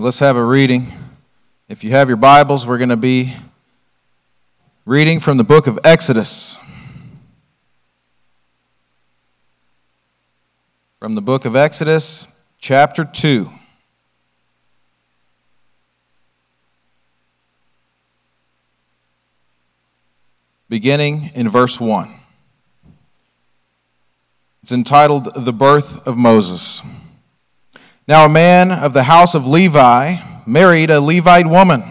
Let's have a reading. If you have your Bibles, we're going to be reading from the book of Exodus. From the book of Exodus, chapter 2. Beginning in verse 1. It's entitled The Birth of Moses. Now, a man of the house of Levi married a Levite woman,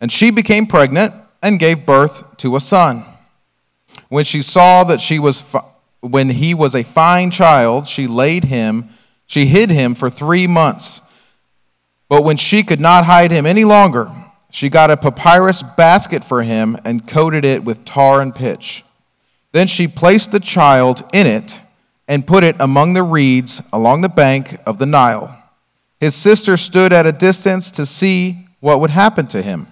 and she became pregnant and gave birth to a son. When she saw that she was fi- when he was a fine child, she laid him, she hid him for 3 months. But when she could not hide him any longer, she got a papyrus basket for him and coated it with tar and pitch. Then she placed the child in it and put it among the reeds along the bank of the Nile. His sister stood at a distance to see what would happen to him.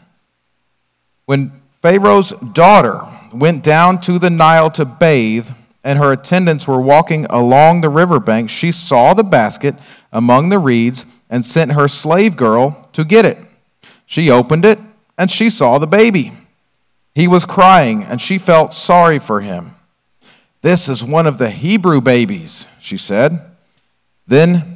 When Pharaoh's daughter went down to the Nile to bathe, and her attendants were walking along the riverbank, she saw the basket among the reeds and sent her slave girl to get it. She opened it, and she saw the baby. He was crying, and she felt sorry for him. This is one of the Hebrew babies, she said. Then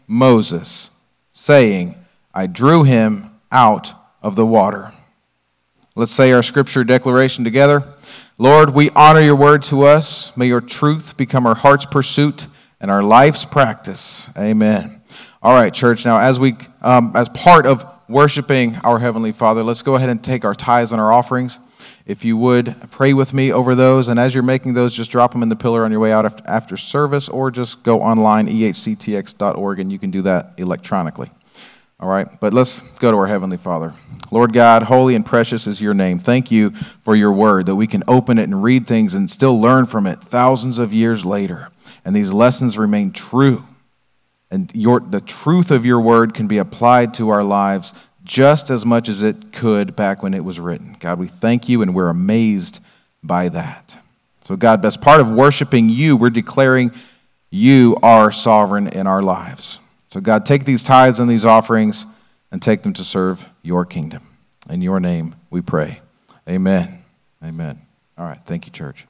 Moses, saying, I drew him out of the water. Let's say our scripture declaration together. Lord, we honor your word to us. May your truth become our heart's pursuit and our life's practice. Amen. All right, church. Now, as we, um, as part of worshiping our heavenly Father, let's go ahead and take our tithes and our offerings. If you would pray with me over those, and as you're making those, just drop them in the pillar on your way out after service, or just go online, ehctx.org, and you can do that electronically. All right, but let's go to our Heavenly Father. Lord God, holy and precious is your name. Thank you for your word, that we can open it and read things and still learn from it thousands of years later. And these lessons remain true. And your, the truth of your word can be applied to our lives just as much as it could back when it was written. God, we thank you and we're amazed by that. So, God, as part of worshiping you, we're declaring you are sovereign in our lives. So, God, take these tithes and these offerings and take them to serve your kingdom. In your name we pray. Amen. Amen. All right. Thank you, church.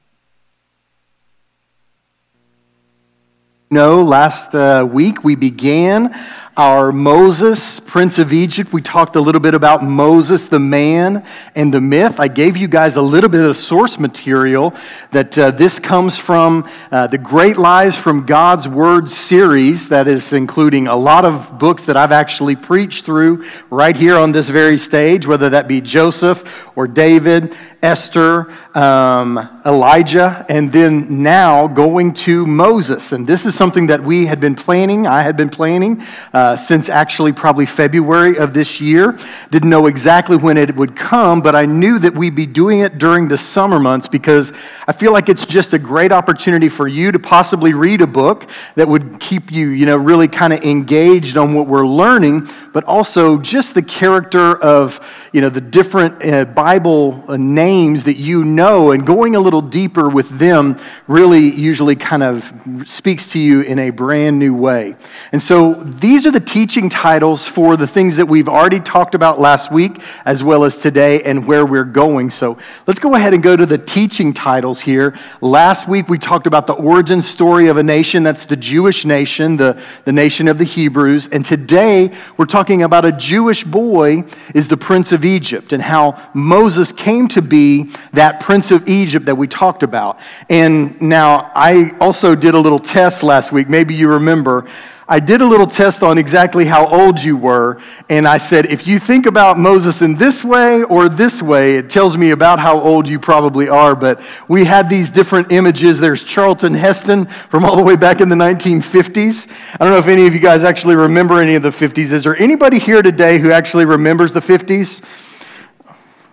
No, last uh, week we began our Moses, Prince of Egypt. We talked a little bit about Moses, the man, and the myth. I gave you guys a little bit of source material that uh, this comes from uh, the Great Lives from God's Word series, that is including a lot of books that I've actually preached through right here on this very stage, whether that be Joseph or David, Esther, um, Elijah, and then now going to Moses. And this is something that we had been planning, I had been planning uh, since actually probably February of this year. Didn't know exactly when it would come, but I knew that we'd be doing it during the summer months because I feel like it's just a great opportunity for you to possibly read a book that would keep you, you know, really kind of engaged on what we're learning, but also just the character of, you know, the different uh, Bible uh, names that you know and going a little deeper with them really usually kind of speaks to you in a brand new way. And so these are the teaching titles for the things that we've already talked about last week as well as today and where we're going. So let's go ahead and go to the teaching titles here. Last week we talked about the origin story of a nation that's the Jewish nation, the, the nation of the Hebrews. And today we're talking about a Jewish boy is the prince of Egypt and how Moses came to be that prince of Egypt that we talked about. And now I also did a little test last week. Maybe you remember. I did a little test on exactly how old you were, and I said, if you think about Moses in this way or this way, it tells me about how old you probably are. But we had these different images. There's Charlton Heston from all the way back in the 1950s. I don't know if any of you guys actually remember any of the 50s. Is there anybody here today who actually remembers the 50s?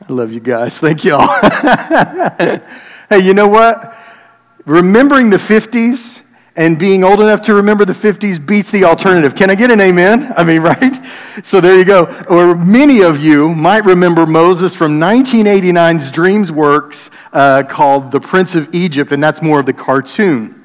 I love you guys. Thank you all. hey, you know what? Remembering the 50s and being old enough to remember the 50s beats the alternative. Can I get an amen? I mean, right? So there you go. Or many of you might remember Moses from 1989's DreamWorks uh, called The Prince of Egypt, and that's more of the cartoon.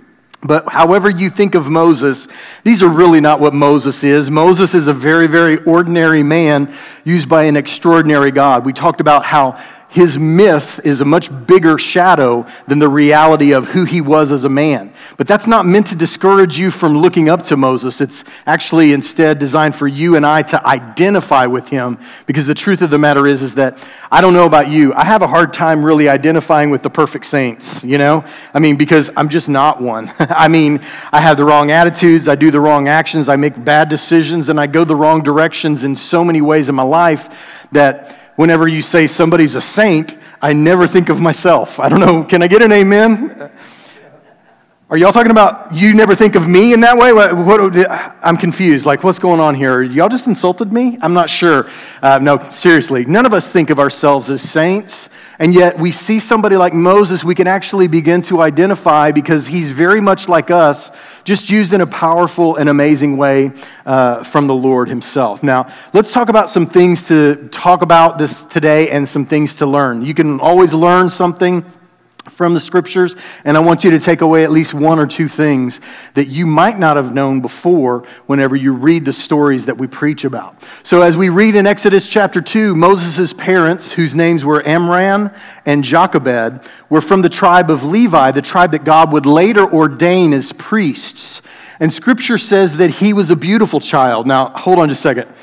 But however you think of Moses, these are really not what Moses is. Moses is a very, very ordinary man used by an extraordinary God. We talked about how his myth is a much bigger shadow than the reality of who he was as a man. But that's not meant to discourage you from looking up to Moses. It's actually instead designed for you and I to identify with him because the truth of the matter is is that I don't know about you. I have a hard time really identifying with the perfect saints, you know? I mean because I'm just not one. I mean, I have the wrong attitudes, I do the wrong actions, I make bad decisions and I go the wrong directions in so many ways in my life that whenever you say somebody's a saint, I never think of myself. I don't know. Can I get an amen? Are y'all talking about you never think of me in that way? What, what, I'm confused. Like, what's going on here? Y'all just insulted me? I'm not sure. Uh, no, seriously. None of us think of ourselves as saints. And yet, we see somebody like Moses, we can actually begin to identify because he's very much like us, just used in a powerful and amazing way uh, from the Lord himself. Now, let's talk about some things to talk about this today and some things to learn. You can always learn something from the scriptures, and I want you to take away at least one or two things that you might not have known before whenever you read the stories that we preach about. So, as we read in Exodus chapter 2, Moses' parents, whose names were Amram and Jochebed, were from the tribe of Levi, the tribe that God would later ordain as priests. And scripture says that he was a beautiful child. Now, hold on just a second.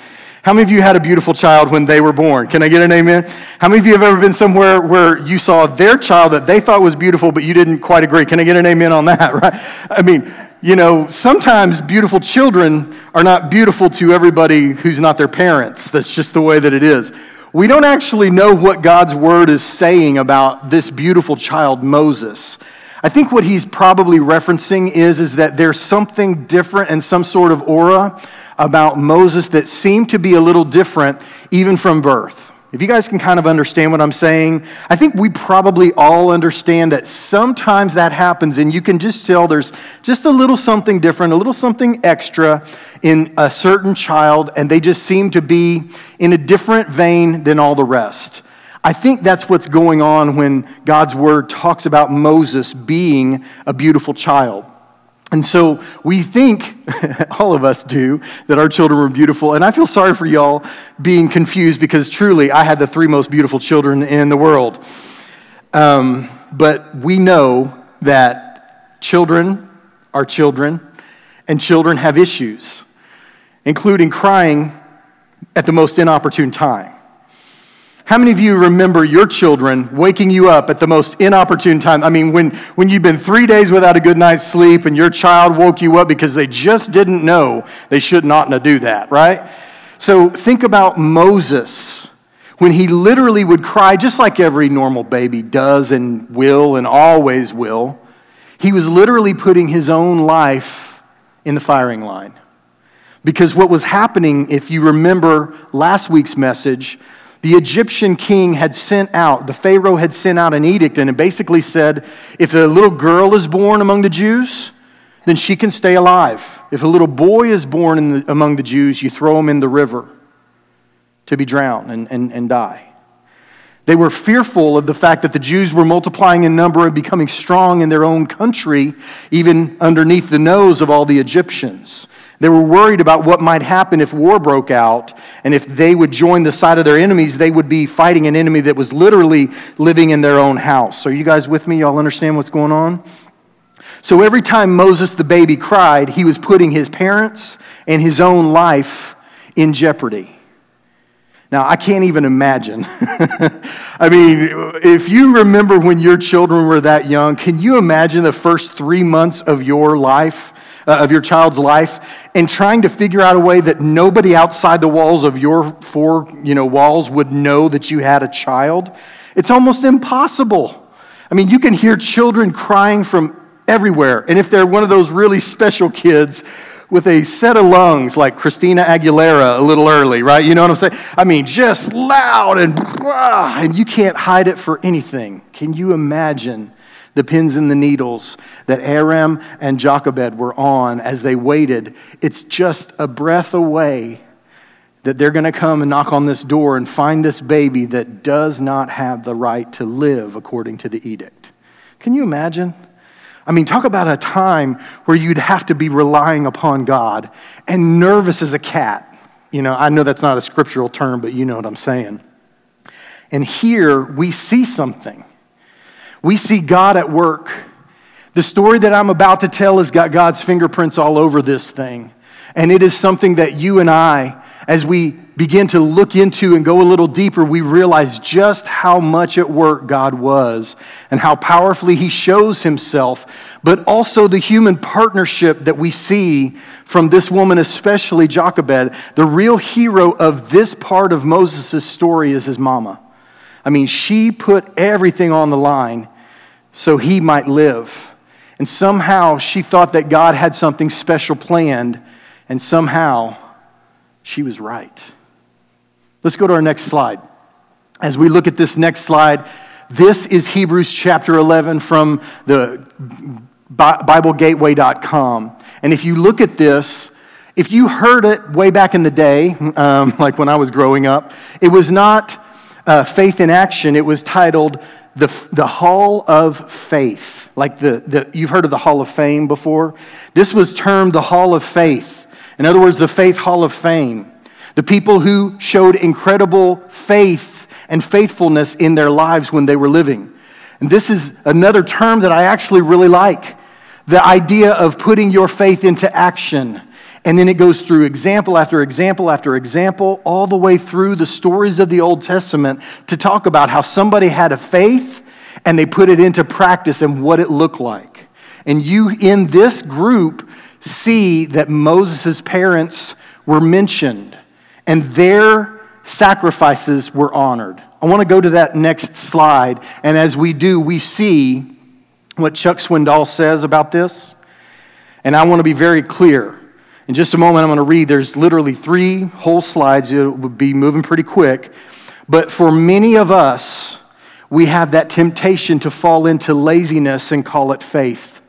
How many of you had a beautiful child when they were born? Can I get an amen? How many of you have ever been somewhere where you saw their child that they thought was beautiful, but you didn't quite agree? Can I get an amen on that, right? I mean, you know, sometimes beautiful children are not beautiful to everybody who's not their parents. That's just the way that it is. We don't actually know what God's word is saying about this beautiful child, Moses. I think what he's probably referencing is, is that there's something different and some sort of aura about Moses that seemed to be a little different even from birth. If you guys can kind of understand what I'm saying, I think we probably all understand that sometimes that happens, and you can just tell there's just a little something different, a little something extra in a certain child, and they just seem to be in a different vein than all the rest. I think that's what's going on when God's word talks about Moses being a beautiful child. And so we think, all of us do, that our children were beautiful. And I feel sorry for y'all being confused because truly I had the three most beautiful children in the world. Um, but we know that children are children, and children have issues, including crying at the most inopportune time. How many of you remember your children waking you up at the most inopportune time? I mean, when, when you've been three days without a good night's sleep and your child woke you up because they just didn't know they should not do that, right? So think about Moses when he literally would cry, just like every normal baby does and will and always will. He was literally putting his own life in the firing line. Because what was happening, if you remember last week's message, the Egyptian king had sent out, the Pharaoh had sent out an edict, and it basically said if a little girl is born among the Jews, then she can stay alive. If a little boy is born the, among the Jews, you throw him in the river to be drowned and, and, and die. They were fearful of the fact that the Jews were multiplying in number and becoming strong in their own country, even underneath the nose of all the Egyptians. They were worried about what might happen if war broke out, and if they would join the side of their enemies, they would be fighting an enemy that was literally living in their own house. Are you guys with me? Y'all understand what's going on? So every time Moses the baby cried, he was putting his parents and his own life in jeopardy. Now, I can't even imagine. I mean, if you remember when your children were that young, can you imagine the first three months of your life? Uh, of your child's life and trying to figure out a way that nobody outside the walls of your four you know, walls would know that you had a child, it's almost impossible. I mean, you can hear children crying from everywhere. And if they're one of those really special kids with a set of lungs like Christina Aguilera a little early, right? You know what I'm saying? I mean, just loud and, and you can't hide it for anything. Can you imagine the pins and the needles that Amram and Jochebed were on as they waited? It's just a breath away that they're going to come and knock on this door and find this baby that does not have the right to live according to the edict. Can you imagine? I mean, talk about a time where you'd have to be relying upon God and nervous as a cat. You know, I know that's not a scriptural term, but you know what I'm saying. And here we see something. We see God at work. The story that I'm about to tell has got God's fingerprints all over this thing. And it is something that you and I, as we begin to look into and go a little deeper, we realize just how much at work God was and how powerfully He shows Himself, but also the human partnership that we see from this woman, especially Jochebed. The real hero of this part of Moses' story is his mama. I mean, she put everything on the line so he might live. And somehow she thought that God had something special planned, and somehow she was right. Let's go to our next slide. As we look at this next slide, this is Hebrews chapter 11 from the BibleGateway.com. And if you look at this, if you heard it way back in the day, um, like when I was growing up, it was not uh, Faith in Action. It was titled the, the Hall of Faith. Like the, the, you've heard of the Hall of Fame before? This was termed the Hall of Faith. In other words, the Faith Hall of Fame the people who showed incredible faith and faithfulness in their lives when they were living. And this is another term that I actually really like the idea of putting your faith into action. And then it goes through example after example after example, all the way through the stories of the Old Testament to talk about how somebody had a faith and they put it into practice and what it looked like. And you, in this group, see that Moses' parents were mentioned and their sacrifices were honored. I want to go to that next slide, and as we do, we see what Chuck Swindoll says about this. And I want to be very clear. In just a moment, I'm going to read. There's literally three whole slides. It will be moving pretty quick. But for many of us, we have that temptation to fall into laziness and call it faith.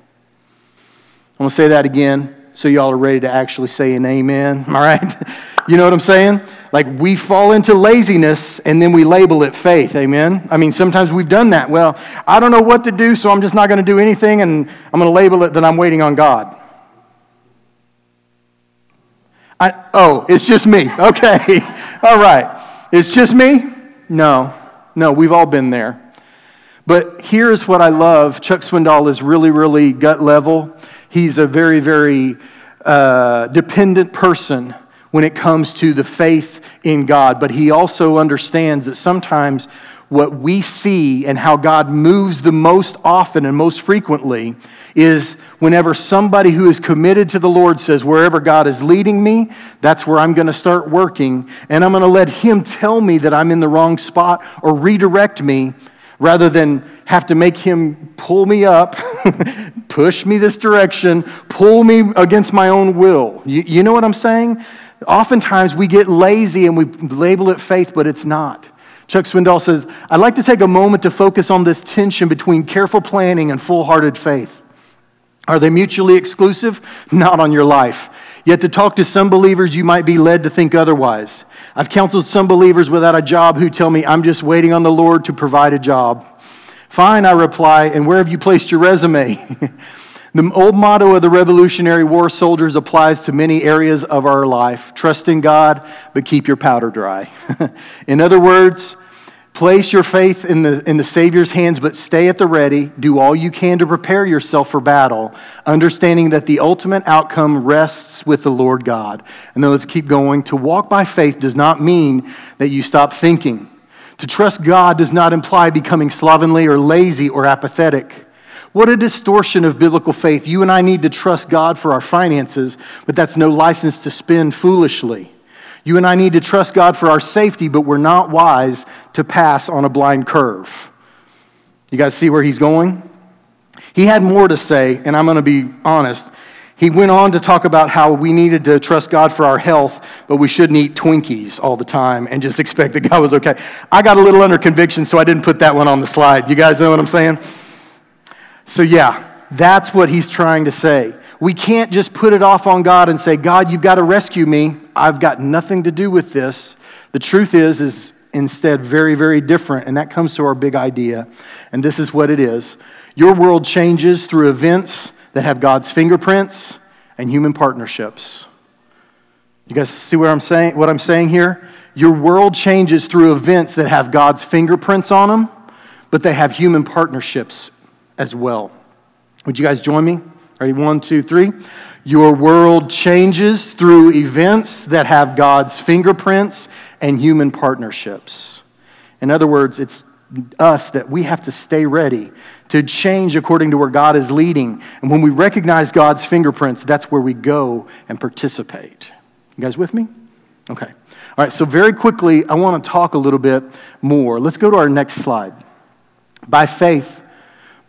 I'm going to say that again so y'all are ready to actually say an amen. All right? You know what I'm saying? Like we fall into laziness and then we label it faith. Amen. I mean, sometimes we've done that. Well, I don't know what to do, so I'm just not going to do anything and I'm going to label it that I'm waiting on God. I, oh, it's just me. Okay. all right. It's just me? No. No, we've all been there. But here's what I love Chuck Swindoll is really, really gut level. He's a very, very uh, dependent person when it comes to the faith in God, but he also understands that sometimes what we see and how God moves the most often and most frequently is whenever somebody who is committed to the Lord says, Wherever God is leading me, that's where I'm going to start working, and I'm going to let Him tell me that I'm in the wrong spot or redirect me rather than have to make Him pull me up, push me this direction, pull me against my own will. You, you know what I'm saying? Oftentimes we get lazy and we label it faith, but it's not. Chuck Swindoll says, I'd like to take a moment to focus on this tension between careful planning and full hearted faith. Are they mutually exclusive? Not on your life. Yet to talk to some believers, you might be led to think otherwise. I've counseled some believers without a job who tell me, I'm just waiting on the Lord to provide a job. Fine, I reply, and where have you placed your resume? The old motto of the Revolutionary War soldiers applies to many areas of our life trust in God, but keep your powder dry. in other words, place your faith in the, in the Savior's hands, but stay at the ready. Do all you can to prepare yourself for battle, understanding that the ultimate outcome rests with the Lord God. And then let's keep going. To walk by faith does not mean that you stop thinking. To trust God does not imply becoming slovenly or lazy or apathetic. What a distortion of biblical faith. You and I need to trust God for our finances, but that's no license to spend foolishly. You and I need to trust God for our safety, but we're not wise to pass on a blind curve. You guys see where he's going? He had more to say, and I'm going to be honest. He went on to talk about how we needed to trust God for our health, but we shouldn't eat Twinkies all the time and just expect that God was okay. I got a little under conviction, so I didn't put that one on the slide. You guys know what I'm saying? So, yeah, that's what he's trying to say. We can't just put it off on God and say, God, you've got to rescue me. I've got nothing to do with this. The truth is, is instead very, very different, and that comes to our big idea. And this is what it is your world changes through events that have God's fingerprints and human partnerships. You guys see what I'm saying, what I'm saying here? Your world changes through events that have God's fingerprints on them, but they have human partnerships as well. Would you guys join me? Ready? One, two, three. Your world changes through events that have God's fingerprints and human partnerships. In other words, it's us that we have to stay ready to change according to where God is leading. And when we recognize God's fingerprints, that's where we go and participate. You guys with me? Okay. All right, so very quickly, I want to talk a little bit more. Let's go to our next slide. By faith,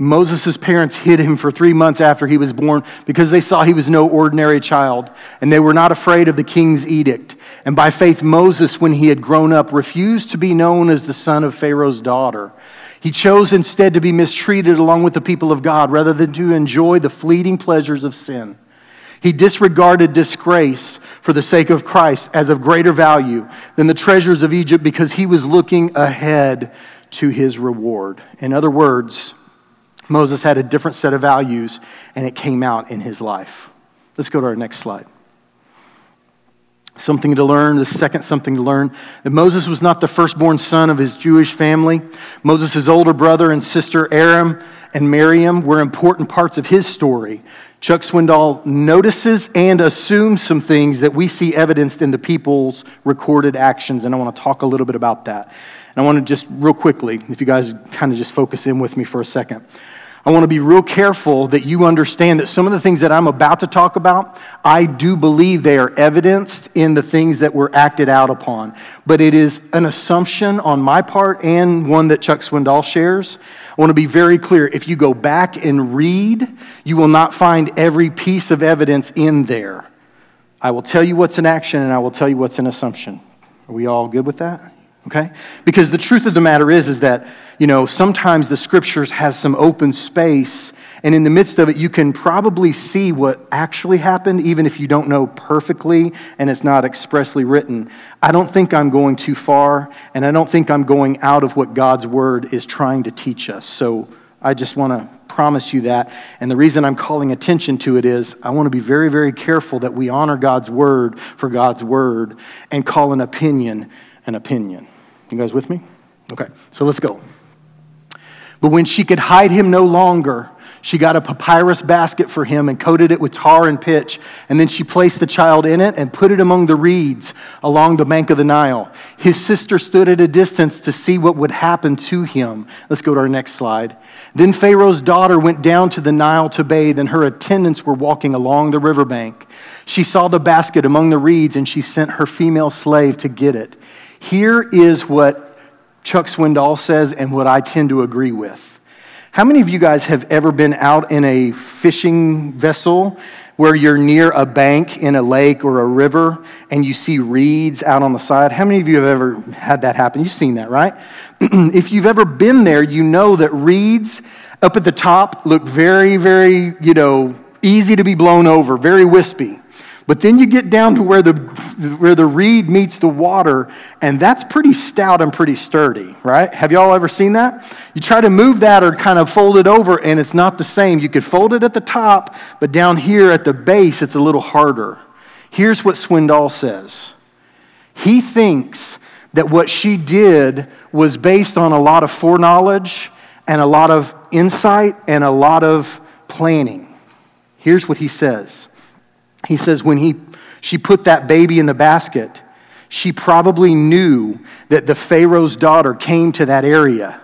Moses' parents hid him for three months after he was born because they saw he was no ordinary child, and they were not afraid of the king's edict. And by faith, Moses, when he had grown up, refused to be known as the son of Pharaoh's daughter. He chose instead to be mistreated along with the people of God rather than to enjoy the fleeting pleasures of sin. He disregarded disgrace for the sake of Christ as of greater value than the treasures of Egypt because he was looking ahead to his reward. In other words, Moses had a different set of values, and it came out in his life. Let's go to our next slide. Something to learn, the second something to learn that Moses was not the firstborn son of his Jewish family. Moses' older brother and sister, Aaron and Miriam, were important parts of his story. Chuck Swindoll notices and assumes some things that we see evidenced in the people's recorded actions, and I want to talk a little bit about that. And I want to just real quickly, if you guys kind of just focus in with me for a second. I want to be real careful that you understand that some of the things that I'm about to talk about, I do believe they are evidenced in the things that were acted out upon. But it is an assumption on my part and one that Chuck Swindoll shares. I want to be very clear. If you go back and read, you will not find every piece of evidence in there. I will tell you what's an action and I will tell you what's an assumption. Are we all good with that? Okay? Because the truth of the matter is, is that, you know, sometimes the scriptures has some open space, and in the midst of it, you can probably see what actually happened, even if you don't know perfectly and it's not expressly written. I don't think I'm going too far, and I don't think I'm going out of what God's word is trying to teach us. So I just want to promise you that. And the reason I'm calling attention to it is I want to be very, very careful that we honor God's word for God's word and call an opinion an opinion. You guys with me? Okay, so let's go. But when she could hide him no longer, she got a papyrus basket for him and coated it with tar and pitch. And then she placed the child in it and put it among the reeds along the bank of the Nile. His sister stood at a distance to see what would happen to him. Let's go to our next slide. Then Pharaoh's daughter went down to the Nile to bathe, and her attendants were walking along the riverbank. She saw the basket among the reeds, and she sent her female slave to get it. Here is what Chuck Swindoll says and what I tend to agree with. How many of you guys have ever been out in a fishing vessel where you're near a bank in a lake or a river and you see reeds out on the side? How many of you have ever had that happen? You've seen that, right? if you've ever been there, you know that reeds up at the top look very, very, you know, easy to be blown over, very wispy. But then you get down to where the, where the reed meets the water, and that's pretty stout and pretty sturdy, right? Have y'all ever seen that? You try to move that or kind of fold it over, and it's not the same. You could fold it at the top, but down here at the base, it's a little harder. Here's what Swindoll says He thinks that what she did was based on a lot of foreknowledge and a lot of insight and a lot of planning. Here's what he says he says when he, she put that baby in the basket, she probably knew that the Pharaoh's daughter came to that area.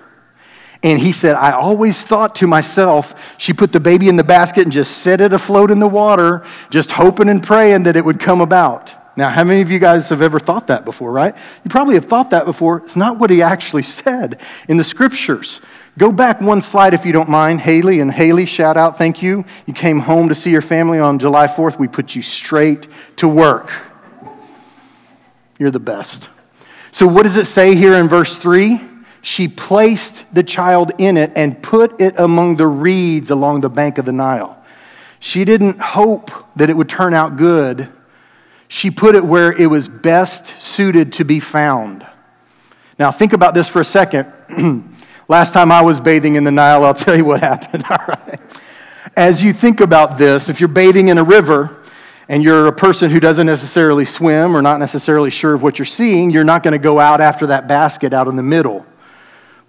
And he said, I always thought to myself, she put the baby in the basket and just set it afloat in the water, just hoping and praying that it would come about. Now, how many of you guys have ever thought that before, right? You probably have thought that before. It's not what he actually said in the scriptures. Go back one slide if you don't mind. Haley and Haley, shout out, thank you. You came home to see your family on July 4th. We put you straight to work. You're the best. So, what does it say here in verse 3? She placed the child in it and put it among the reeds along the bank of the Nile. She didn't hope that it would turn out good. She put it where it was best suited to be found. Now, think about this for a second. Last time I was bathing in the Nile, I'll tell you what happened. All right. As you think about this, if you're bathing in a river and you're a person who doesn't necessarily swim or not necessarily sure of what you're seeing, you're not going to go out after that basket out in the middle.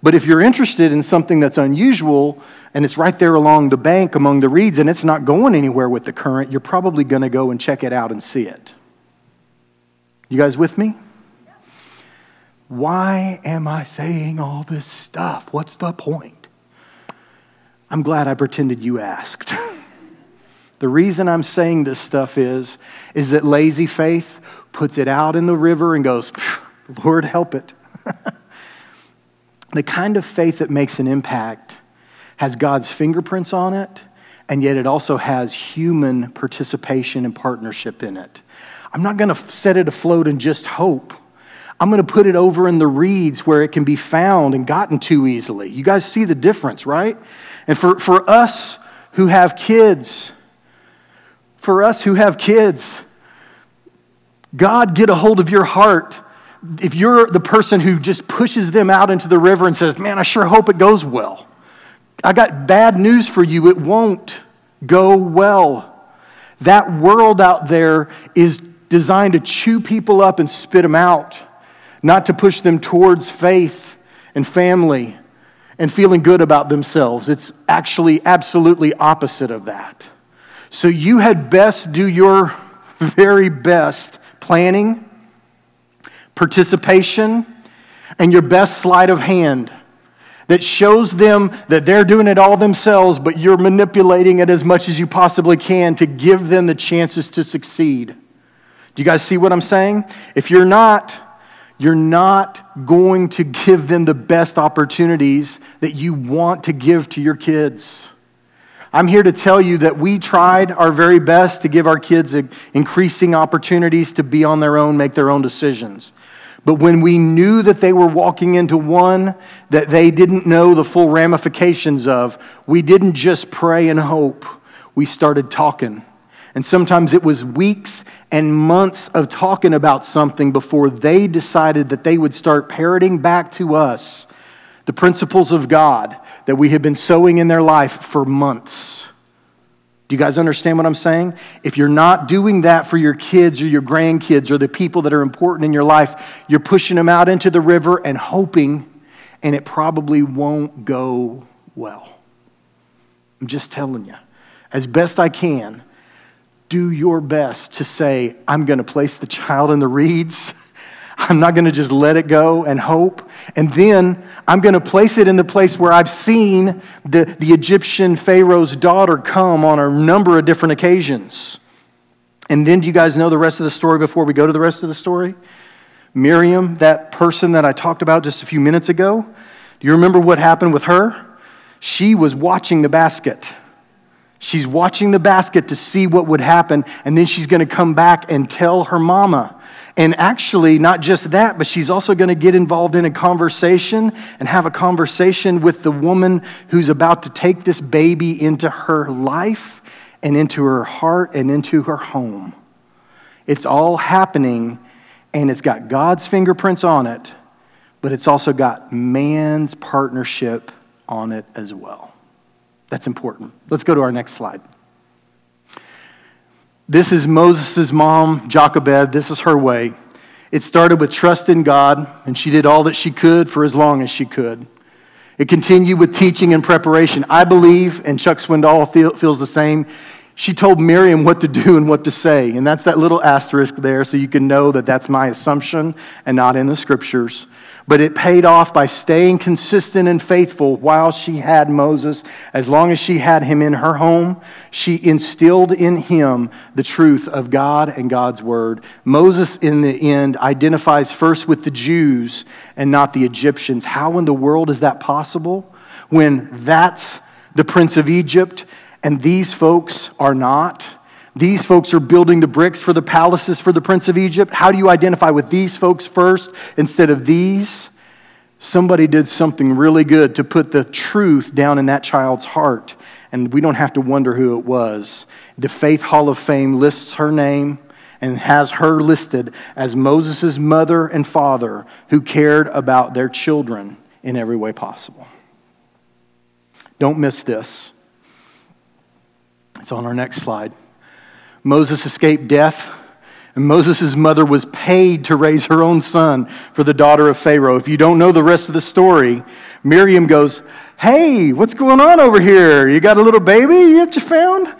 But if you're interested in something that's unusual and it's right there along the bank among the reeds and it's not going anywhere with the current, you're probably going to go and check it out and see it. You guys with me? Why am I saying all this stuff? What's the point? I'm glad I pretended you asked. the reason I'm saying this stuff is, is that lazy faith puts it out in the river and goes, Lord, help it. the kind of faith that makes an impact has God's fingerprints on it, and yet it also has human participation and partnership in it. I'm not going to set it afloat and just hope. I'm going to put it over in the reeds where it can be found and gotten to easily. You guys see the difference, right? And for, for us who have kids, for us who have kids, God, get a hold of your heart. If you're the person who just pushes them out into the river and says, Man, I sure hope it goes well, I got bad news for you. It won't go well. That world out there is designed to chew people up and spit them out not to push them towards faith and family and feeling good about themselves. It's actually absolutely opposite of that. So you had best do your very best planning, participation, and your best sleight of hand that shows them that they're doing it all themselves, but you're manipulating it as much as you possibly can to give them the chances to succeed. Do you guys see what I'm saying? If you're not, you're not going to give them the best opportunities that you want to give to your kids. I'm here to tell you that we tried our very best to give our kids increasing opportunities to be on their own, make their own decisions. But when we knew that they were walking into one that they didn't know the full ramifications of, we didn't just pray and hope. We started talking. And sometimes it was weeks and months of talking about something before they decided that they would start parroting back to us the principles of God that we had been sowing in their life for months. Do you guys understand what I'm saying? If you're not doing that for your kids or your grandkids or the people that are important in your life, you're pushing them out into the river and hoping, and it probably won't go well. I'm just telling you. As best I can, do your best to say, I'm going to place the child in the reeds. I'm not going to just let it go and hope. And then I'm going to place it in the place where I've seen the, the Egyptian Pharaoh's daughter come on a number of different occasions. And then do you guys know the rest of the story before we go to the rest of the story? Miriam, that person that I talked about just a few minutes ago, do you remember what happened with her? She was watching the basket. She's watching the basket to see what would happen, and then she's going to come back and tell her mama. And actually, not just that, but she's also going to get involved in a conversation and have a conversation with the woman who's about to take this baby into her life and into her heart and into her home. It's all happening, and it's got God's fingerprints on it, but it's also got man's partnership on it as well. That's important. Let's go to our next slide. This is Moses' mom, Jochebed. This is her way. It started with trust in God, and she did all that she could for as long as she could. It continued with teaching and preparation. I believe, and Chuck Swindoll feel, feels the same, she told Miriam what to do and what to say. And that's that little asterisk there so you can know that that's my assumption and not in the scriptures. But it paid off by staying consistent and faithful while she had Moses. As long as she had him in her home, she instilled in him the truth of God and God's word. Moses, in the end, identifies first with the Jews and not the Egyptians. How in the world is that possible when that's the prince of Egypt and these folks are not? These folks are building the bricks for the palaces for the prince of Egypt. How do you identify with these folks first instead of these? Somebody did something really good to put the truth down in that child's heart, and we don't have to wonder who it was. The Faith Hall of Fame lists her name and has her listed as Moses' mother and father who cared about their children in every way possible. Don't miss this. It's on our next slide. Moses escaped death, and Moses' mother was paid to raise her own son for the daughter of Pharaoh. If you don't know the rest of the story, Miriam goes, Hey, what's going on over here? You got a little baby that you found?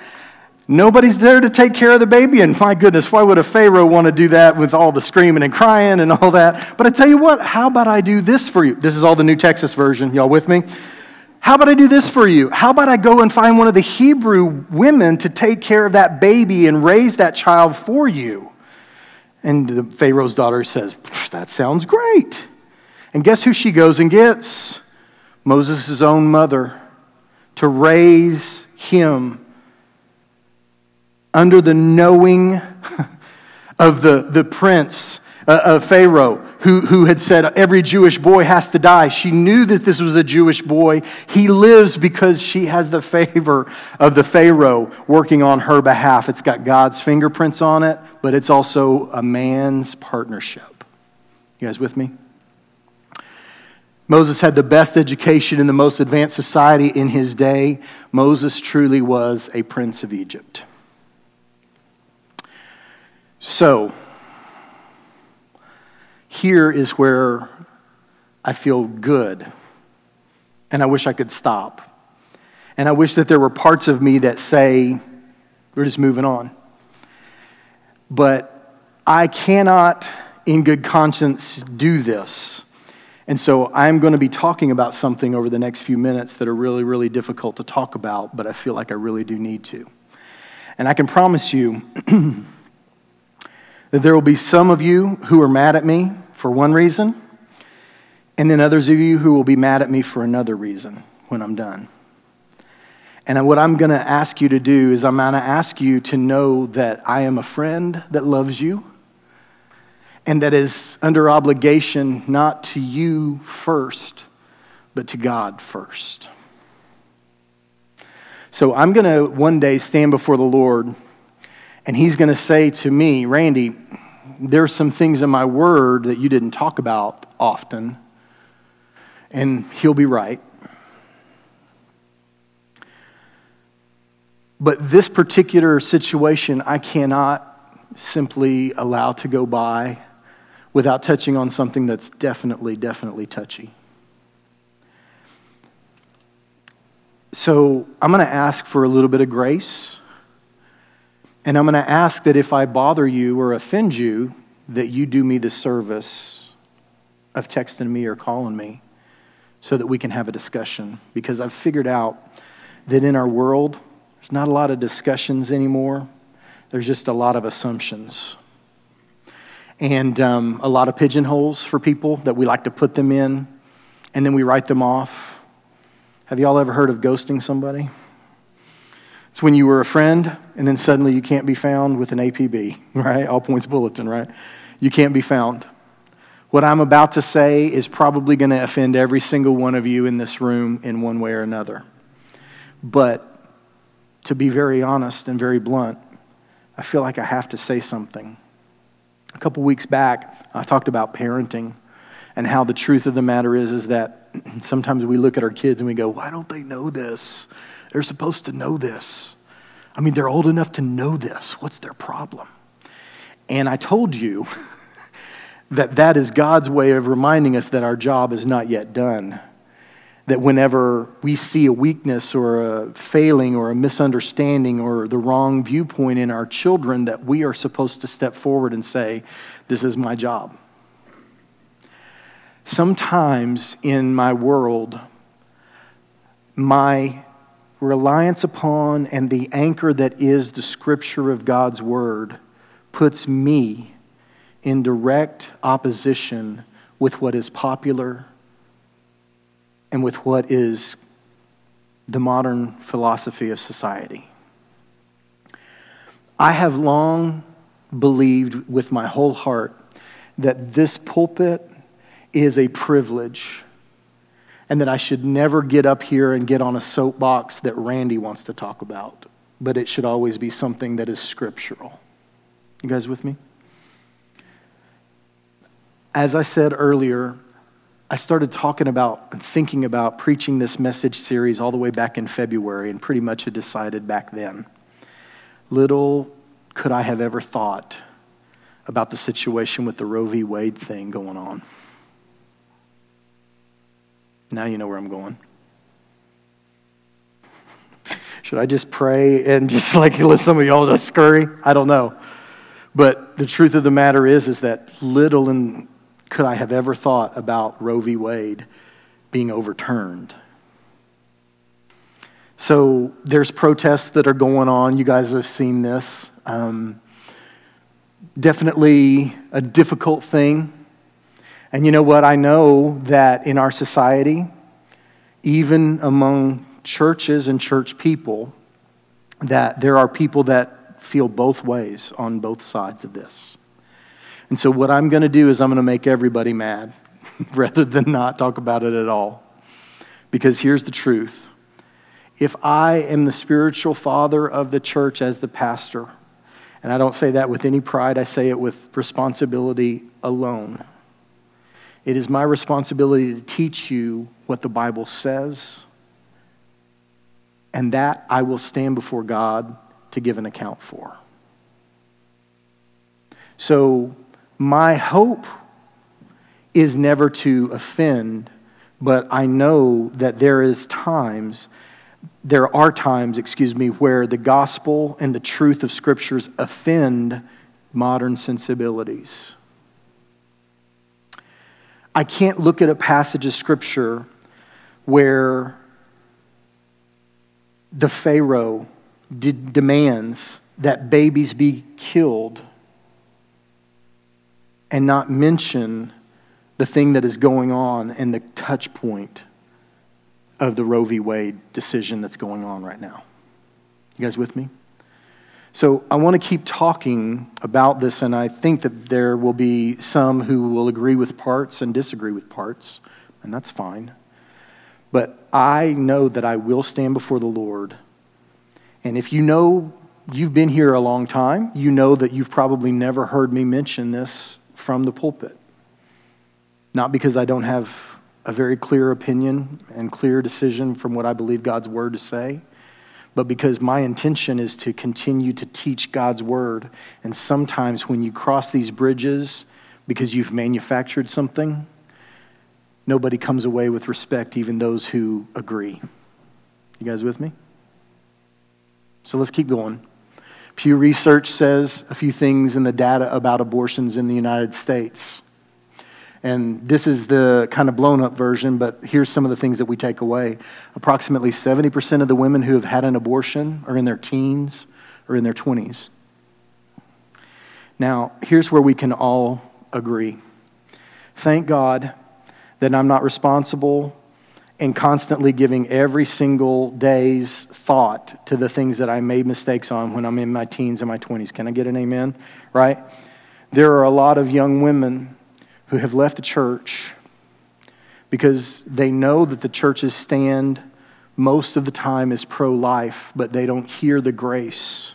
Nobody's there to take care of the baby, and my goodness, why would a Pharaoh want to do that with all the screaming and crying and all that? But I tell you what, how about I do this for you? This is all the New Texas version. Y'all with me? How about I do this for you? How about I go and find one of the Hebrew women to take care of that baby and raise that child for you? And the Pharaoh's daughter says, That sounds great. And guess who she goes and gets? Moses' own mother to raise him under the knowing of the, the prince of Pharaoh who, who had said every Jewish boy has to die. She knew that this was a Jewish boy. He lives because she has the favor of the Pharaoh working on her behalf. It's got God's fingerprints on it, but it's also a man's partnership. You guys with me? Moses had the best education in the most advanced society in his day. Moses truly was a prince of Egypt. So, here is where I feel good. And I wish I could stop. And I wish that there were parts of me that say, we're just moving on. But I cannot, in good conscience, do this. And so I'm going to be talking about something over the next few minutes that are really, really difficult to talk about, but I feel like I really do need to. And I can promise you that there will be some of you who are mad at me for one reason, and then others of you who will be mad at me for another reason when I'm done. And what I'm going to ask you to do is, I'm going to ask you to know that I am a friend that loves you and that is under obligation not to you first, but to God first. So I'm going to one day stand before the Lord, and He's going to say to me, Randy, there's some things in my word that you didn't talk about often, and he'll be right. But this particular situation, I cannot simply allow to go by without touching on something that's definitely, definitely touchy. So I'm going to ask for a little bit of grace and I'm going to ask that if I bother you or offend you, that you do me the service of texting me or calling me so that we can have a discussion. Because I've figured out that in our world, there's not a lot of discussions anymore, there's just a lot of assumptions. And um, a lot of pigeonholes for people that we like to put them in, and then we write them off. Have y'all ever heard of ghosting somebody? It's when you were a friend and then suddenly you can't be found with an APB, right? All points bulletin, right? You can't be found. What I'm about to say is probably going to offend every single one of you in this room in one way or another. But to be very honest and very blunt, I feel like I have to say something. A couple weeks back, I talked about parenting and how the truth of the matter is is that sometimes we look at our kids and we go, "Why don't they know this?" They're supposed to know this. I mean, they're old enough to know this. What's their problem? And I told you that that is God's way of reminding us that our job is not yet done. that whenever we see a weakness or a failing or a misunderstanding or the wrong viewpoint in our children that we are supposed to step forward and say this is my job sometimes in my world my reliance upon and the anchor that is the scripture of God's word puts me in direct opposition with what is popular and with what is the modern philosophy of society. I have long believed with my whole heart that this pulpit is a privilege and that I should never get up here and get on a soapbox that Randy wants to talk about, but it should always be something that is scriptural. You guys with me? As I said earlier, I started talking about and thinking about preaching this message series all the way back in February and pretty much had decided back then. Little could I have ever thought about the situation with the Roe v. Wade thing going on. Now you know where I'm going. Should I just pray and just like let some of y'all just scurry? I don't know. But the truth of the matter is, is that little and could I have ever thought about Roe v. Wade being overturned? So there's protests that are going on. You guys have seen this. Um, definitely a difficult thing. And you know what? I know that in our society, even among churches and church people, that there are people that feel both ways on both sides of this. And so, what I'm going to do is I'm going to make everybody mad rather than not talk about it at all. Because here's the truth if I am the spiritual father of the church as the pastor, and I don't say that with any pride, I say it with responsibility alone. It is my responsibility to teach you what the Bible says, and that I will stand before God to give an account for. So, my hope is never to offend, but I know that there is times there are times, excuse me, where the gospel and the truth of scriptures offend modern sensibilities. I can't look at a passage of scripture where the Pharaoh demands that babies be killed and not mention the thing that is going on and the touch point of the Roe v. Wade decision that's going on right now. You guys with me? So I want to keep talking about this, and I think that there will be some who will agree with parts and disagree with parts, and that's fine. But I know that I will stand before the Lord. And if you know you've been here a long time, you know that you've probably never heard me mention this from the pulpit. Not because I don't have a very clear opinion and clear decision from what I believe God's word to say, but because my intention is to continue to teach God's word. And sometimes when you cross these bridges because you've manufactured something, nobody comes away with respect, even those who agree. You guys with me? So let's keep going. Pew Research says a few things in the data about abortions in the United States. And this is the kind of blown up version, but here's some of the things that we take away. Approximately 70% of the women who have had an abortion are in their teens or in their 20s. Now, here's where we can all agree. Thank God that I'm not responsible and constantly giving every single day's thought to the things that I made mistakes on when I'm in my teens and my 20s. Can I get an amen? Right? There are a lot of young women who have left the church because they know that the church's stand most of the time is pro life, but they don't hear the grace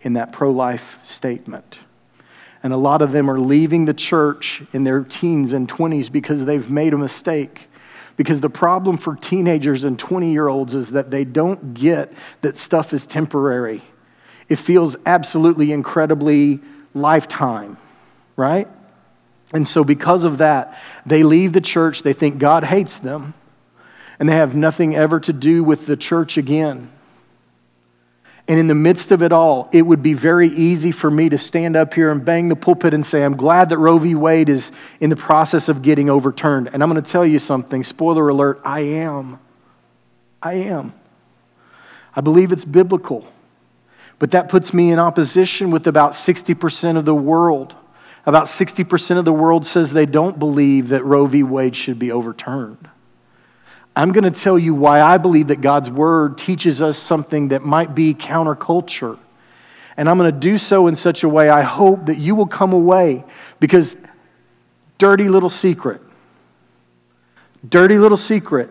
in that pro life statement. And a lot of them are leaving the church in their teens and 20s because they've made a mistake because the problem for teenagers and 20 year olds is that they don't get that stuff is temporary. It feels absolutely incredibly lifetime, right? And so, because of that, they leave the church. They think God hates them. and they have nothing ever to do with the church again. And in the midst of it all, it would be very easy for me to stand up here and bang the pulpit and say, I'm glad that Roe v. Wade is in the process of getting overturned. And I'm going to tell you something spoiler alert, I am. I am. I believe it's biblical. But that puts me in opposition with about 60% of the world. About 60% of the world says they don't believe that Roe v. Wade should be overturned. I'm going to tell you why I believe that God's word teaches us something that might be counterculture. And I'm going to do so in such a way I hope that you will come away because dirty little secret. Dirty little secret.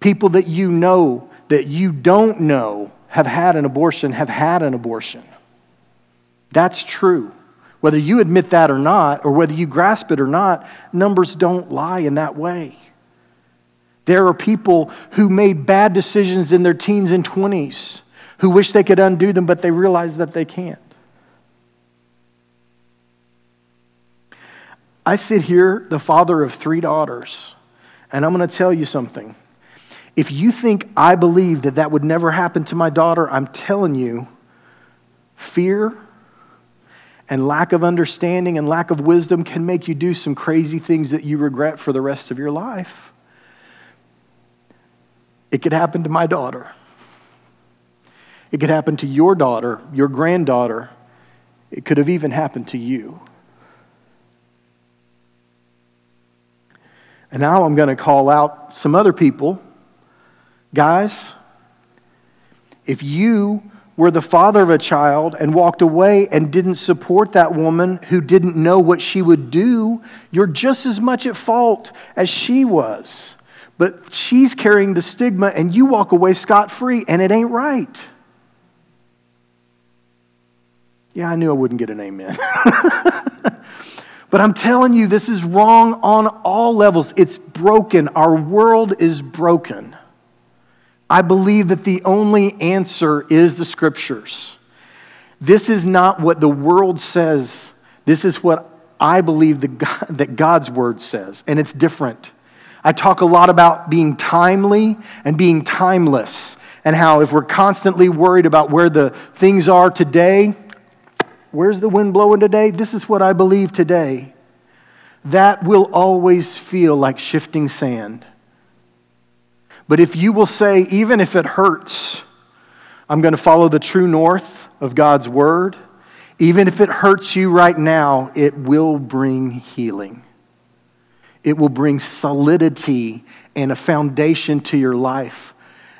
People that you know that you don't know have had an abortion have had an abortion. That's true. Whether you admit that or not, or whether you grasp it or not, numbers don't lie in that way. There are people who made bad decisions in their teens and 20s who wish they could undo them, but they realize that they can't. I sit here, the father of three daughters, and I'm going to tell you something. If you think I believe that that would never happen to my daughter, I'm telling you, fear and lack of understanding and lack of wisdom can make you do some crazy things that you regret for the rest of your life. It could happen to my daughter. It could happen to your daughter, your granddaughter. It could have even happened to you. And now I'm going to call out some other people. Guys, if you were the father of a child and walked away and didn't support that woman who didn't know what she would do, you're just as much at fault as she was. But she's carrying the stigma, and you walk away scot free, and it ain't right. Yeah, I knew I wouldn't get an amen. but I'm telling you, this is wrong on all levels. It's broken. Our world is broken. I believe that the only answer is the scriptures. This is not what the world says. This is what I believe that God's word says, and it's different. I talk a lot about being timely and being timeless, and how if we're constantly worried about where the things are today, where's the wind blowing today? This is what I believe today. That will always feel like shifting sand. But if you will say, even if it hurts, I'm going to follow the true north of God's word, even if it hurts you right now, it will bring healing. It will bring solidity and a foundation to your life.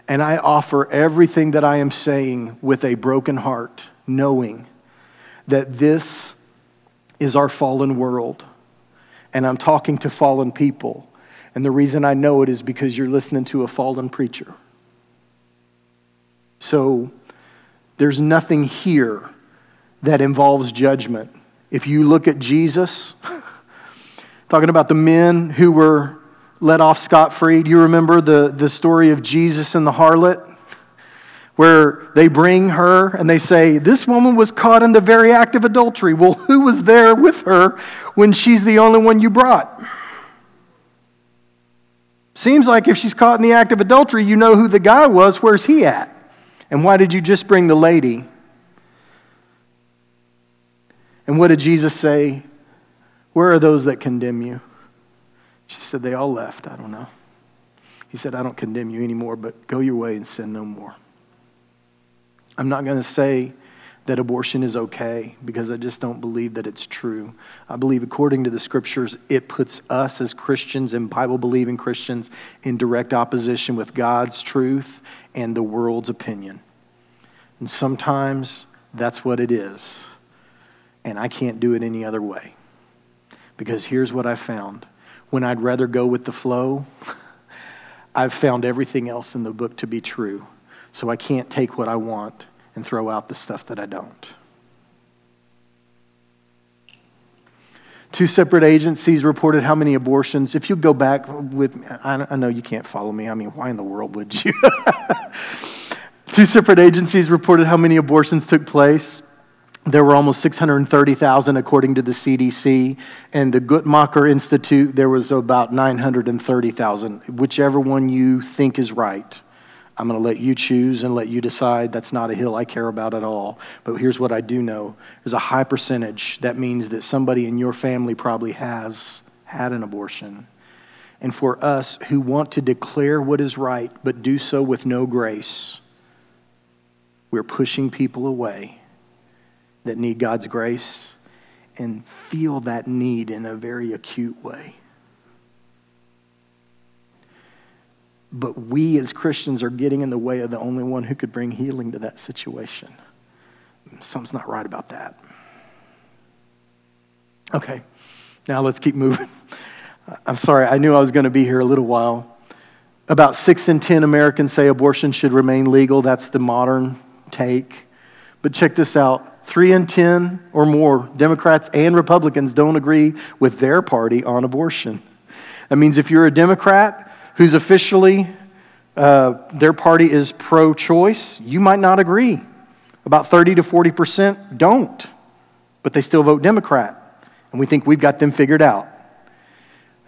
And I offer everything that I am saying with a broken heart, knowing that this is our fallen world. And I'm talking to fallen people. And the reason I know it is because you're listening to a fallen preacher. So there's nothing here that involves judgment. If you look at Jesus, talking about the men who were let off scot free. Do you remember the, the story of Jesus and the harlot? Where they bring her and they say, This woman was caught in the very act of adultery. Well, who was there with her when she's the only one you brought? Seems like if she's caught in the act of adultery, you know who the guy was. Where's he at? And why did you just bring the lady? And what did Jesus say? Where are those that condemn you? She said, They all left. I don't know. He said, I don't condemn you anymore, but go your way and sin no more. I'm not going to say that abortion is okay because I just don't believe that it's true. I believe, according to the scriptures, it puts us as Christians and Bible believing Christians in direct opposition with God's truth and the world's opinion. And sometimes that's what it is. And I can't do it any other way. Because here's what I found when I'd rather go with the flow, I've found everything else in the book to be true. So I can't take what I want and throw out the stuff that I don't. Two separate agencies reported how many abortions. If you go back with me, I know you can't follow me. I mean, why in the world would you? Two separate agencies reported how many abortions took place there were almost 630,000 according to the CDC, and the Guttmacher Institute, there was about 930,000. Whichever one you think is right. I'm going to let you choose and let you decide. That's not a hill I care about at all. But here's what I do know there's a high percentage. That means that somebody in your family probably has had an abortion. And for us who want to declare what is right, but do so with no grace, we're pushing people away that need God's grace and feel that need in a very acute way. But we as Christians are getting in the way of the only one who could bring healing to that situation. Something's not right about that. Okay, now let's keep moving. I'm sorry, I knew I was going to be here a little while. About six in 10 Americans say abortion should remain legal. That's the modern take. But check this out three in 10 or more Democrats and Republicans don't agree with their party on abortion. That means if you're a Democrat, who's officially, uh, their party is pro choice, you might not agree. About 30 to 40% don't, but they still vote Democrat. And we think we've got them figured out.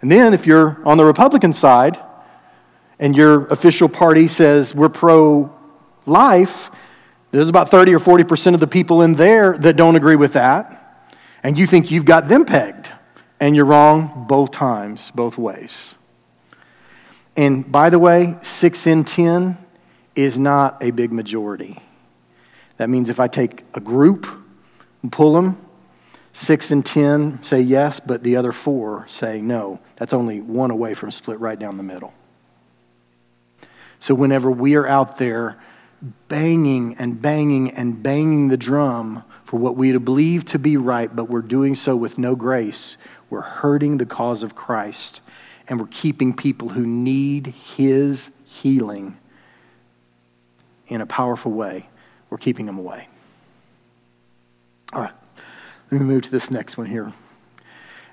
And then if you're on the Republican side and your official party says we're pro life, there's about 30 or 40% of the people in there that don't agree with that. And you think you've got them pegged. And you're wrong both times, both ways. And by the way, six in 10 is not a big majority. That means if I take a group and pull them, six in 10 say yes, but the other four say no. That's only one away from split right down the middle. So whenever we are out there banging and banging and banging the drum for what we believe to be right, but we're doing so with no grace, we're hurting the cause of Christ and we're keeping people who need His healing in a powerful way. We're keeping them away. All right, let me move to this next one here.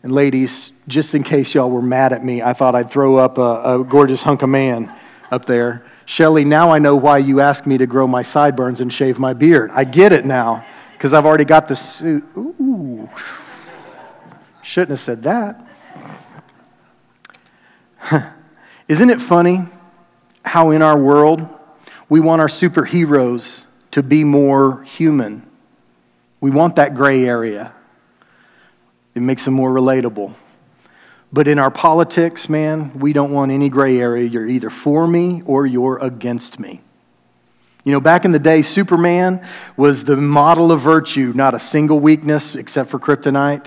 And ladies, just in case y'all were mad at me, I thought I'd throw up a, a gorgeous hunk of man up there. Shelly, now I know why you asked me to grow my sideburns and shave my beard. I get it now, because I've already got the suit. Ooh. Shouldn't have said that. Isn't it funny how in our world we want our superheroes to be more human? We want that gray area. It makes them more relatable. But in our politics, man, we don't want any gray area. You're either for me or you're against me. You know, back in the day, Superman was the model of virtue, not a single weakness except for kryptonite.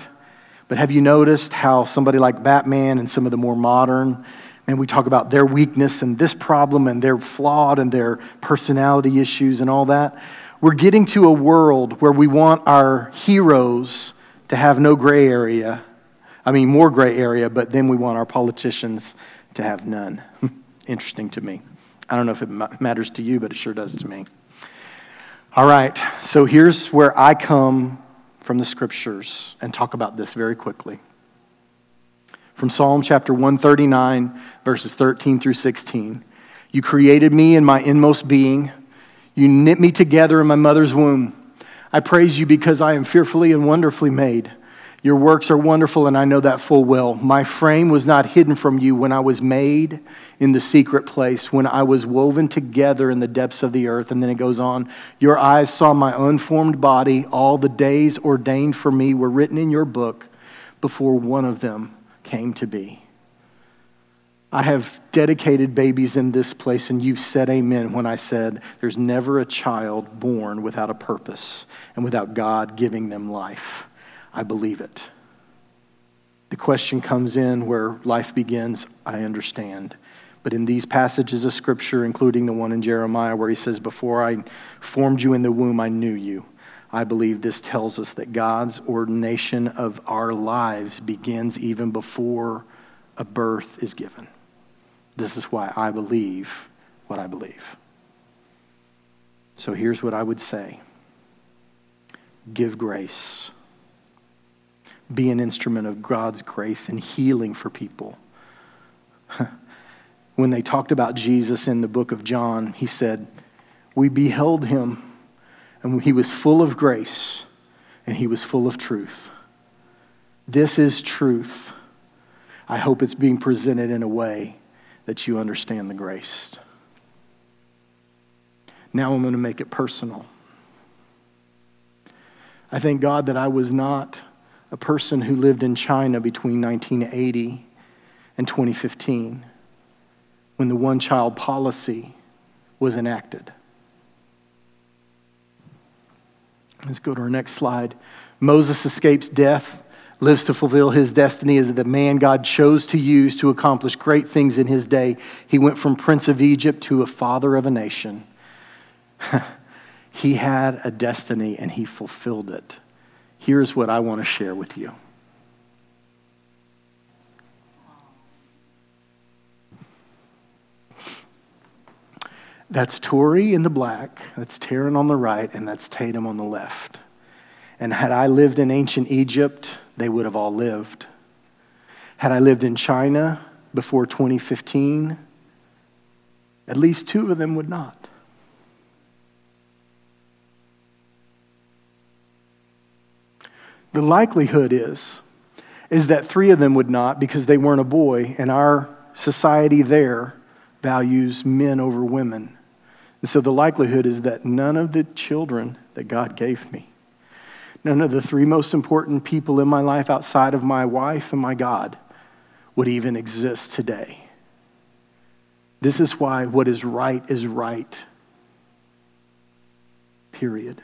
But have you noticed how somebody like Batman and some of the more modern, and we talk about their weakness and this problem and their flawed and their personality issues and all that? We're getting to a world where we want our heroes to have no gray area. I mean, more gray area, but then we want our politicians to have none. Interesting to me. I don't know if it matters to you, but it sure does to me. All right, so here's where I come from the scriptures and talk about this very quickly. From Psalm chapter 139, verses 13 through 16. You created me in my inmost being. You knit me together in my mother's womb. I praise you because I am fearfully and wonderfully made. Your works are wonderful, and I know that full well. My frame was not hidden from you when I was made in the secret place, when I was woven together in the depths of the earth. And then it goes on Your eyes saw my unformed body. All the days ordained for me were written in your book before one of them came to be. I have dedicated babies in this place, and you've said amen when I said there's never a child born without a purpose and without God giving them life. I believe it. The question comes in where life begins I understand. But in these passages of Scripture, including the one in Jeremiah where he says, Before I formed you in the womb, I knew you, I believe this tells us that God's ordination of our lives begins even before a birth is given. This is why I believe what I believe. So here's what I would say give grace be an instrument of God's grace and healing for people. when they talked about Jesus in the book of John, he said, We beheld him, and he was full of grace and he was full of truth. This is truth. I hope it's being presented in a way that you understand the grace. Now I'm going to make it personal. I thank God that I was not a person who lived in China between 1980 and 2015 when the one child policy was enacted. Let's go to our next slide. Moses escapes death, lives to fulfill his destiny as the man God chose to use to accomplish great things in his day. He went from prince of Egypt to a father of a nation. he had a destiny and he fulfilled it. Here's what I want to share with you. That's Tori in the black, that's Taryn on the right, and that's Tatum on the left. And had I lived in ancient Egypt, they would have all lived. Had I lived in China before 2015, at least two of them would not. The likelihood is is that three of them would not because they weren't a boy and our society there values men over women. And so the likelihood is that none of the children that God gave me, none of the three most important people in my life outside of my wife and my God would even exist today. This is why what is right is right. Period.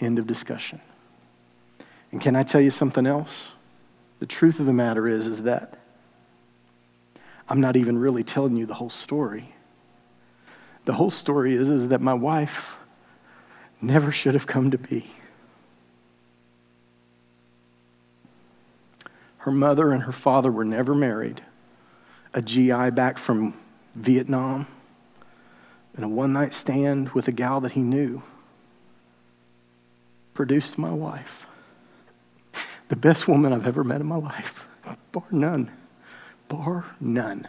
End of discussion. And can I tell you something else? The truth of the matter is is that I'm not even really telling you the whole story. The whole story is, is that my wife never should have come to be. Her mother and her father were never married. A GI back from Vietnam and a one night stand with a gal that he knew produced my wife. The best woman I've ever met in my life, bar none. Bar none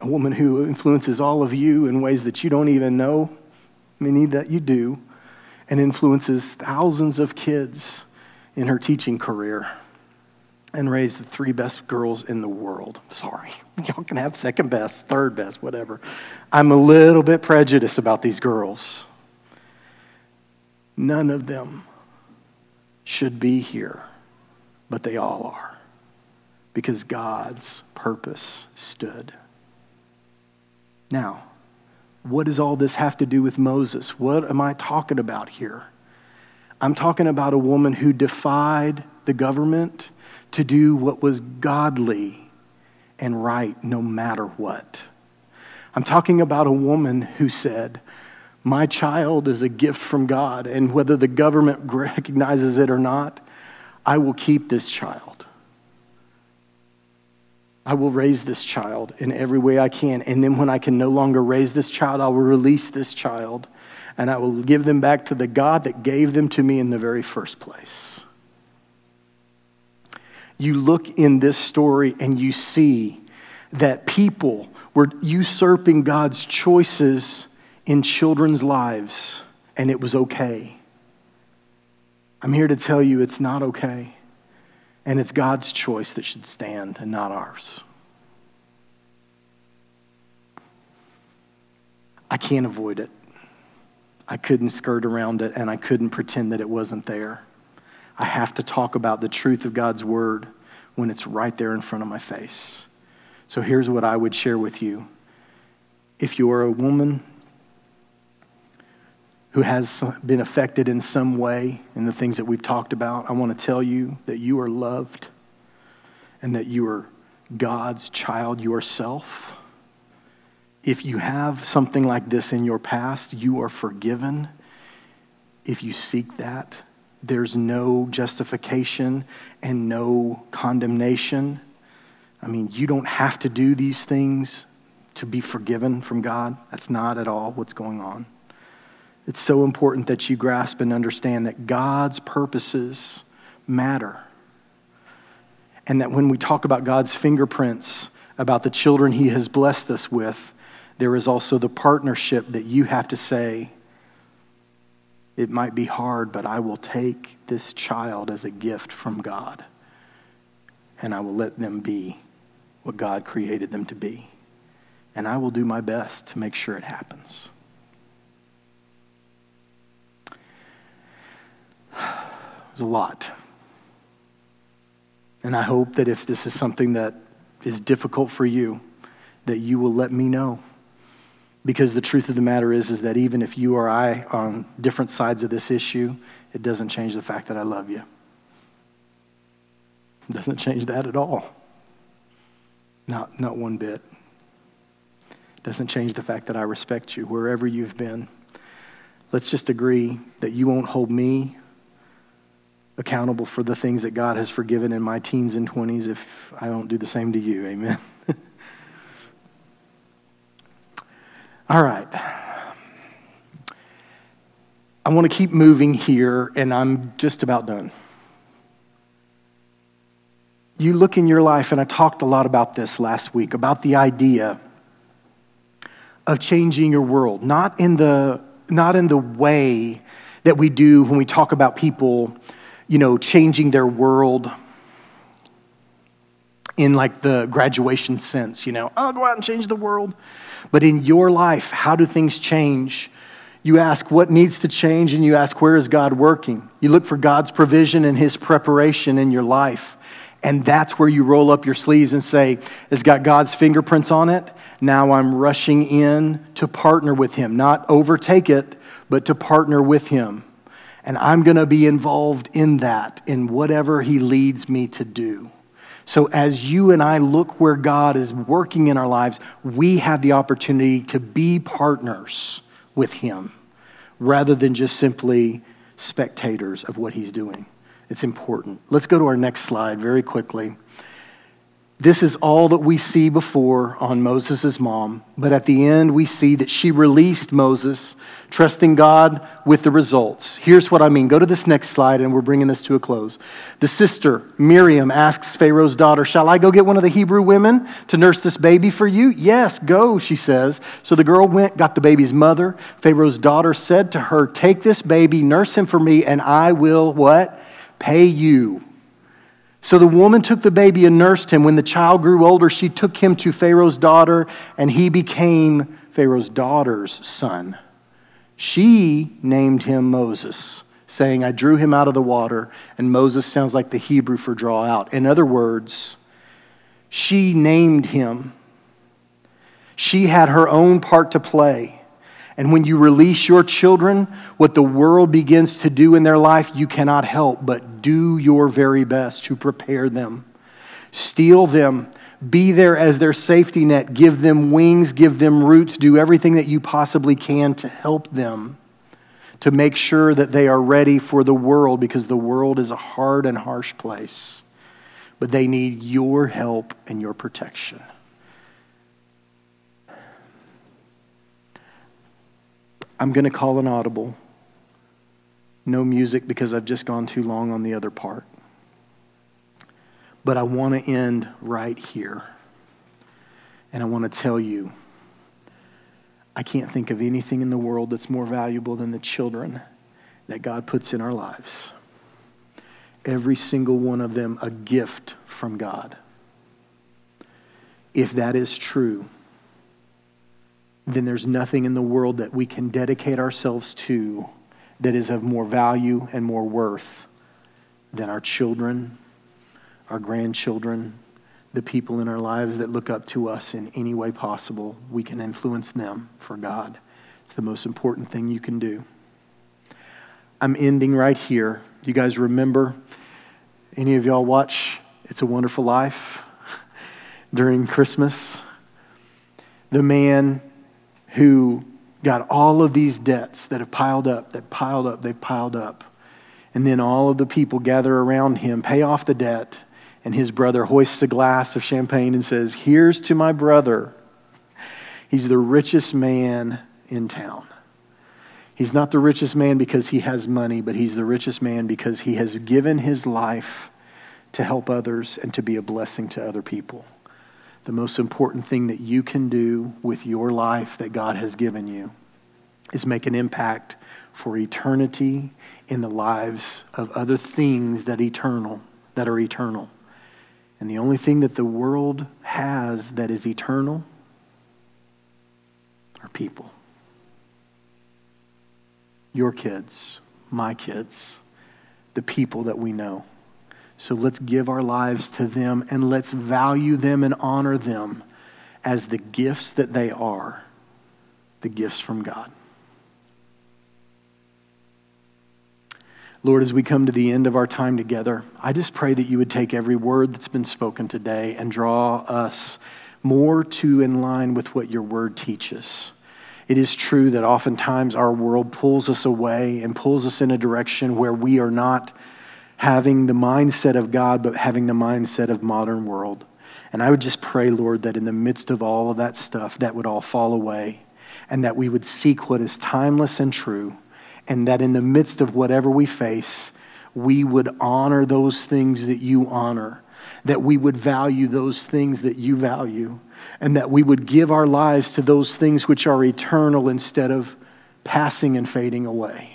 a woman who influences all of you in ways that you don't even know, many that you do, and influences thousands of kids in her teaching career and raised the three best girls in the world. Sorry. Y'all can have second best, third best, whatever. I'm a little bit prejudiced about these girls. None of them should be here, but they all are because God's purpose stood. Now, what does all this have to do with Moses? What am I talking about here? I'm talking about a woman who defied the government to do what was godly and right no matter what. I'm talking about a woman who said, My child is a gift from God, and whether the government recognizes it or not, I will keep this child. I will raise this child in every way I can. And then when I can no longer raise this child, I will release this child and I will give them back to the God that gave them to me in the very first place. You look in this story and you see that people were usurping God's choices in children's lives, and it was okay. I'm here to tell you it's not okay. And it's God's choice that should stand and not ours. I can't avoid it. I couldn't skirt around it, and I couldn't pretend that it wasn't there. I have to talk about the truth of God's word when it's right there in front of my face. So here's what I would share with you. If you are a woman who has been affected in some way in the things that we've talked about, I want to tell you that you are loved and that you are God's child yourself. If you have something like this in your past, you are forgiven. If you seek that, there's no justification and no condemnation. I mean, you don't have to do these things to be forgiven from God. That's not at all what's going on. It's so important that you grasp and understand that God's purposes matter. And that when we talk about God's fingerprints, about the children He has blessed us with, there is also the partnership that you have to say, It might be hard, but I will take this child as a gift from God and I will let them be what God created them to be. And I will do my best to make sure it happens. There's a lot. And I hope that if this is something that is difficult for you, that you will let me know. Because the truth of the matter is, is that even if you or I are on different sides of this issue, it doesn't change the fact that I love you. It doesn't change that at all. Not, not one bit. It doesn't change the fact that I respect you wherever you've been. Let's just agree that you won't hold me accountable for the things that God has forgiven in my teens and 20s if I don't do the same to you. Amen. All right. I want to keep moving here, and I'm just about done. You look in your life, and I talked a lot about this last week about the idea of changing your world, not in the, not in the way that we do when we talk about people you know, changing their world in like the graduation sense, you know, I'll go out and change the world. But in your life, how do things change? You ask what needs to change and you ask where is God working? You look for God's provision and his preparation in your life. And that's where you roll up your sleeves and say, It's got God's fingerprints on it. Now I'm rushing in to partner with him, not overtake it, but to partner with him. And I'm going to be involved in that, in whatever He leads me to do. So, as you and I look where God is working in our lives, we have the opportunity to be partners with Him rather than just simply spectators of what He's doing. It's important. Let's go to our next slide very quickly. This is all that we see before on Moses' mom, but at the end we see that she released Moses, trusting God with the results. Here's what I mean. Go to this next slide, and we're bringing this to a close. The sister, Miriam, asks Pharaoh's daughter, Shall I go get one of the Hebrew women to nurse this baby for you? Yes, go, she says. So the girl went, got the baby's mother. Pharaoh's daughter said to her, Take this baby, nurse him for me, and I will what? Pay you. So the woman took the baby and nursed him. When the child grew older, she took him to Pharaoh's daughter, and he became Pharaoh's daughter's son. She named him Moses, saying, I drew him out of the water. And Moses sounds like the Hebrew for draw out. In other words, she named him. She had her own part to play. And when you release your children, what the world begins to do in their life, you cannot help but do your very best to prepare them. Steel them. Be there as their safety net. Give them wings, give them roots. Do everything that you possibly can to help them, to make sure that they are ready for the world because the world is a hard and harsh place. But they need your help and your protection. I'm going to call an audible. No music because I've just gone too long on the other part. But I want to end right here. And I want to tell you I can't think of anything in the world that's more valuable than the children that God puts in our lives. Every single one of them a gift from God. If that is true, then there's nothing in the world that we can dedicate ourselves to that is of more value and more worth than our children, our grandchildren, the people in our lives that look up to us in any way possible. We can influence them for God. It's the most important thing you can do. I'm ending right here. You guys remember? Any of y'all watch It's a Wonderful Life during Christmas? The man who got all of these debts that have piled up, that piled up, they've piled up. And then all of the people gather around him, pay off the debt, and his brother hoists a glass of champagne and says, Here's to my brother. He's the richest man in town. He's not the richest man because he has money, but he's the richest man because he has given his life to help others and to be a blessing to other people the most important thing that you can do with your life that God has given you is make an impact for eternity in the lives of other things that eternal that are eternal. And the only thing that the world has that is eternal are people. Your kids, my kids, the people that we know. So let's give our lives to them and let's value them and honor them as the gifts that they are the gifts from God. Lord, as we come to the end of our time together, I just pray that you would take every word that's been spoken today and draw us more to in line with what your word teaches. It is true that oftentimes our world pulls us away and pulls us in a direction where we are not having the mindset of God, but having the mindset of modern world. And I would just pray, Lord, that in the midst of all of that stuff, that would all fall away and that we would seek what is timeless and true and that in the midst of whatever we face, we would honor those things that you honor, that we would value those things that you value, and that we would give our lives to those things which are eternal instead of passing and fading away.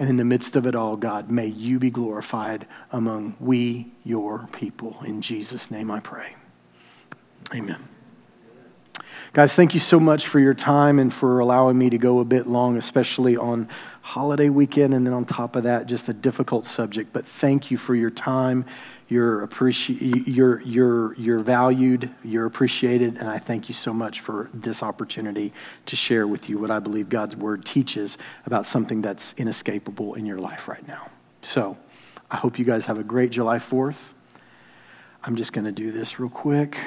And in the midst of it all, God, may you be glorified among we, your people. In Jesus' name I pray. Amen. Guys, thank you so much for your time and for allowing me to go a bit long, especially on holiday weekend, and then on top of that, just a difficult subject. But thank you for your time. You're, appreci- you're, you're, you're valued, you're appreciated, and I thank you so much for this opportunity to share with you what I believe God's Word teaches about something that's inescapable in your life right now. So I hope you guys have a great July 4th. I'm just going to do this real quick.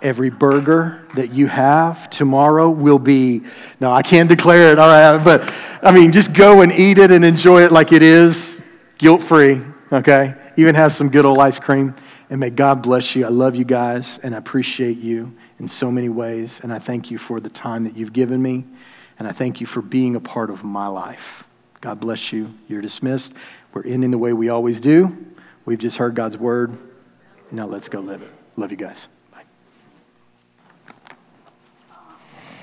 Every burger that you have tomorrow will be, no, I can't declare it, all right, but I mean, just go and eat it and enjoy it like it is, guilt free, okay? Even have some good old ice cream. And may God bless you. I love you guys and I appreciate you in so many ways. And I thank you for the time that you've given me. And I thank you for being a part of my life. God bless you. You're dismissed. We're ending the way we always do. We've just heard God's word. Now let's go live it. Love you guys.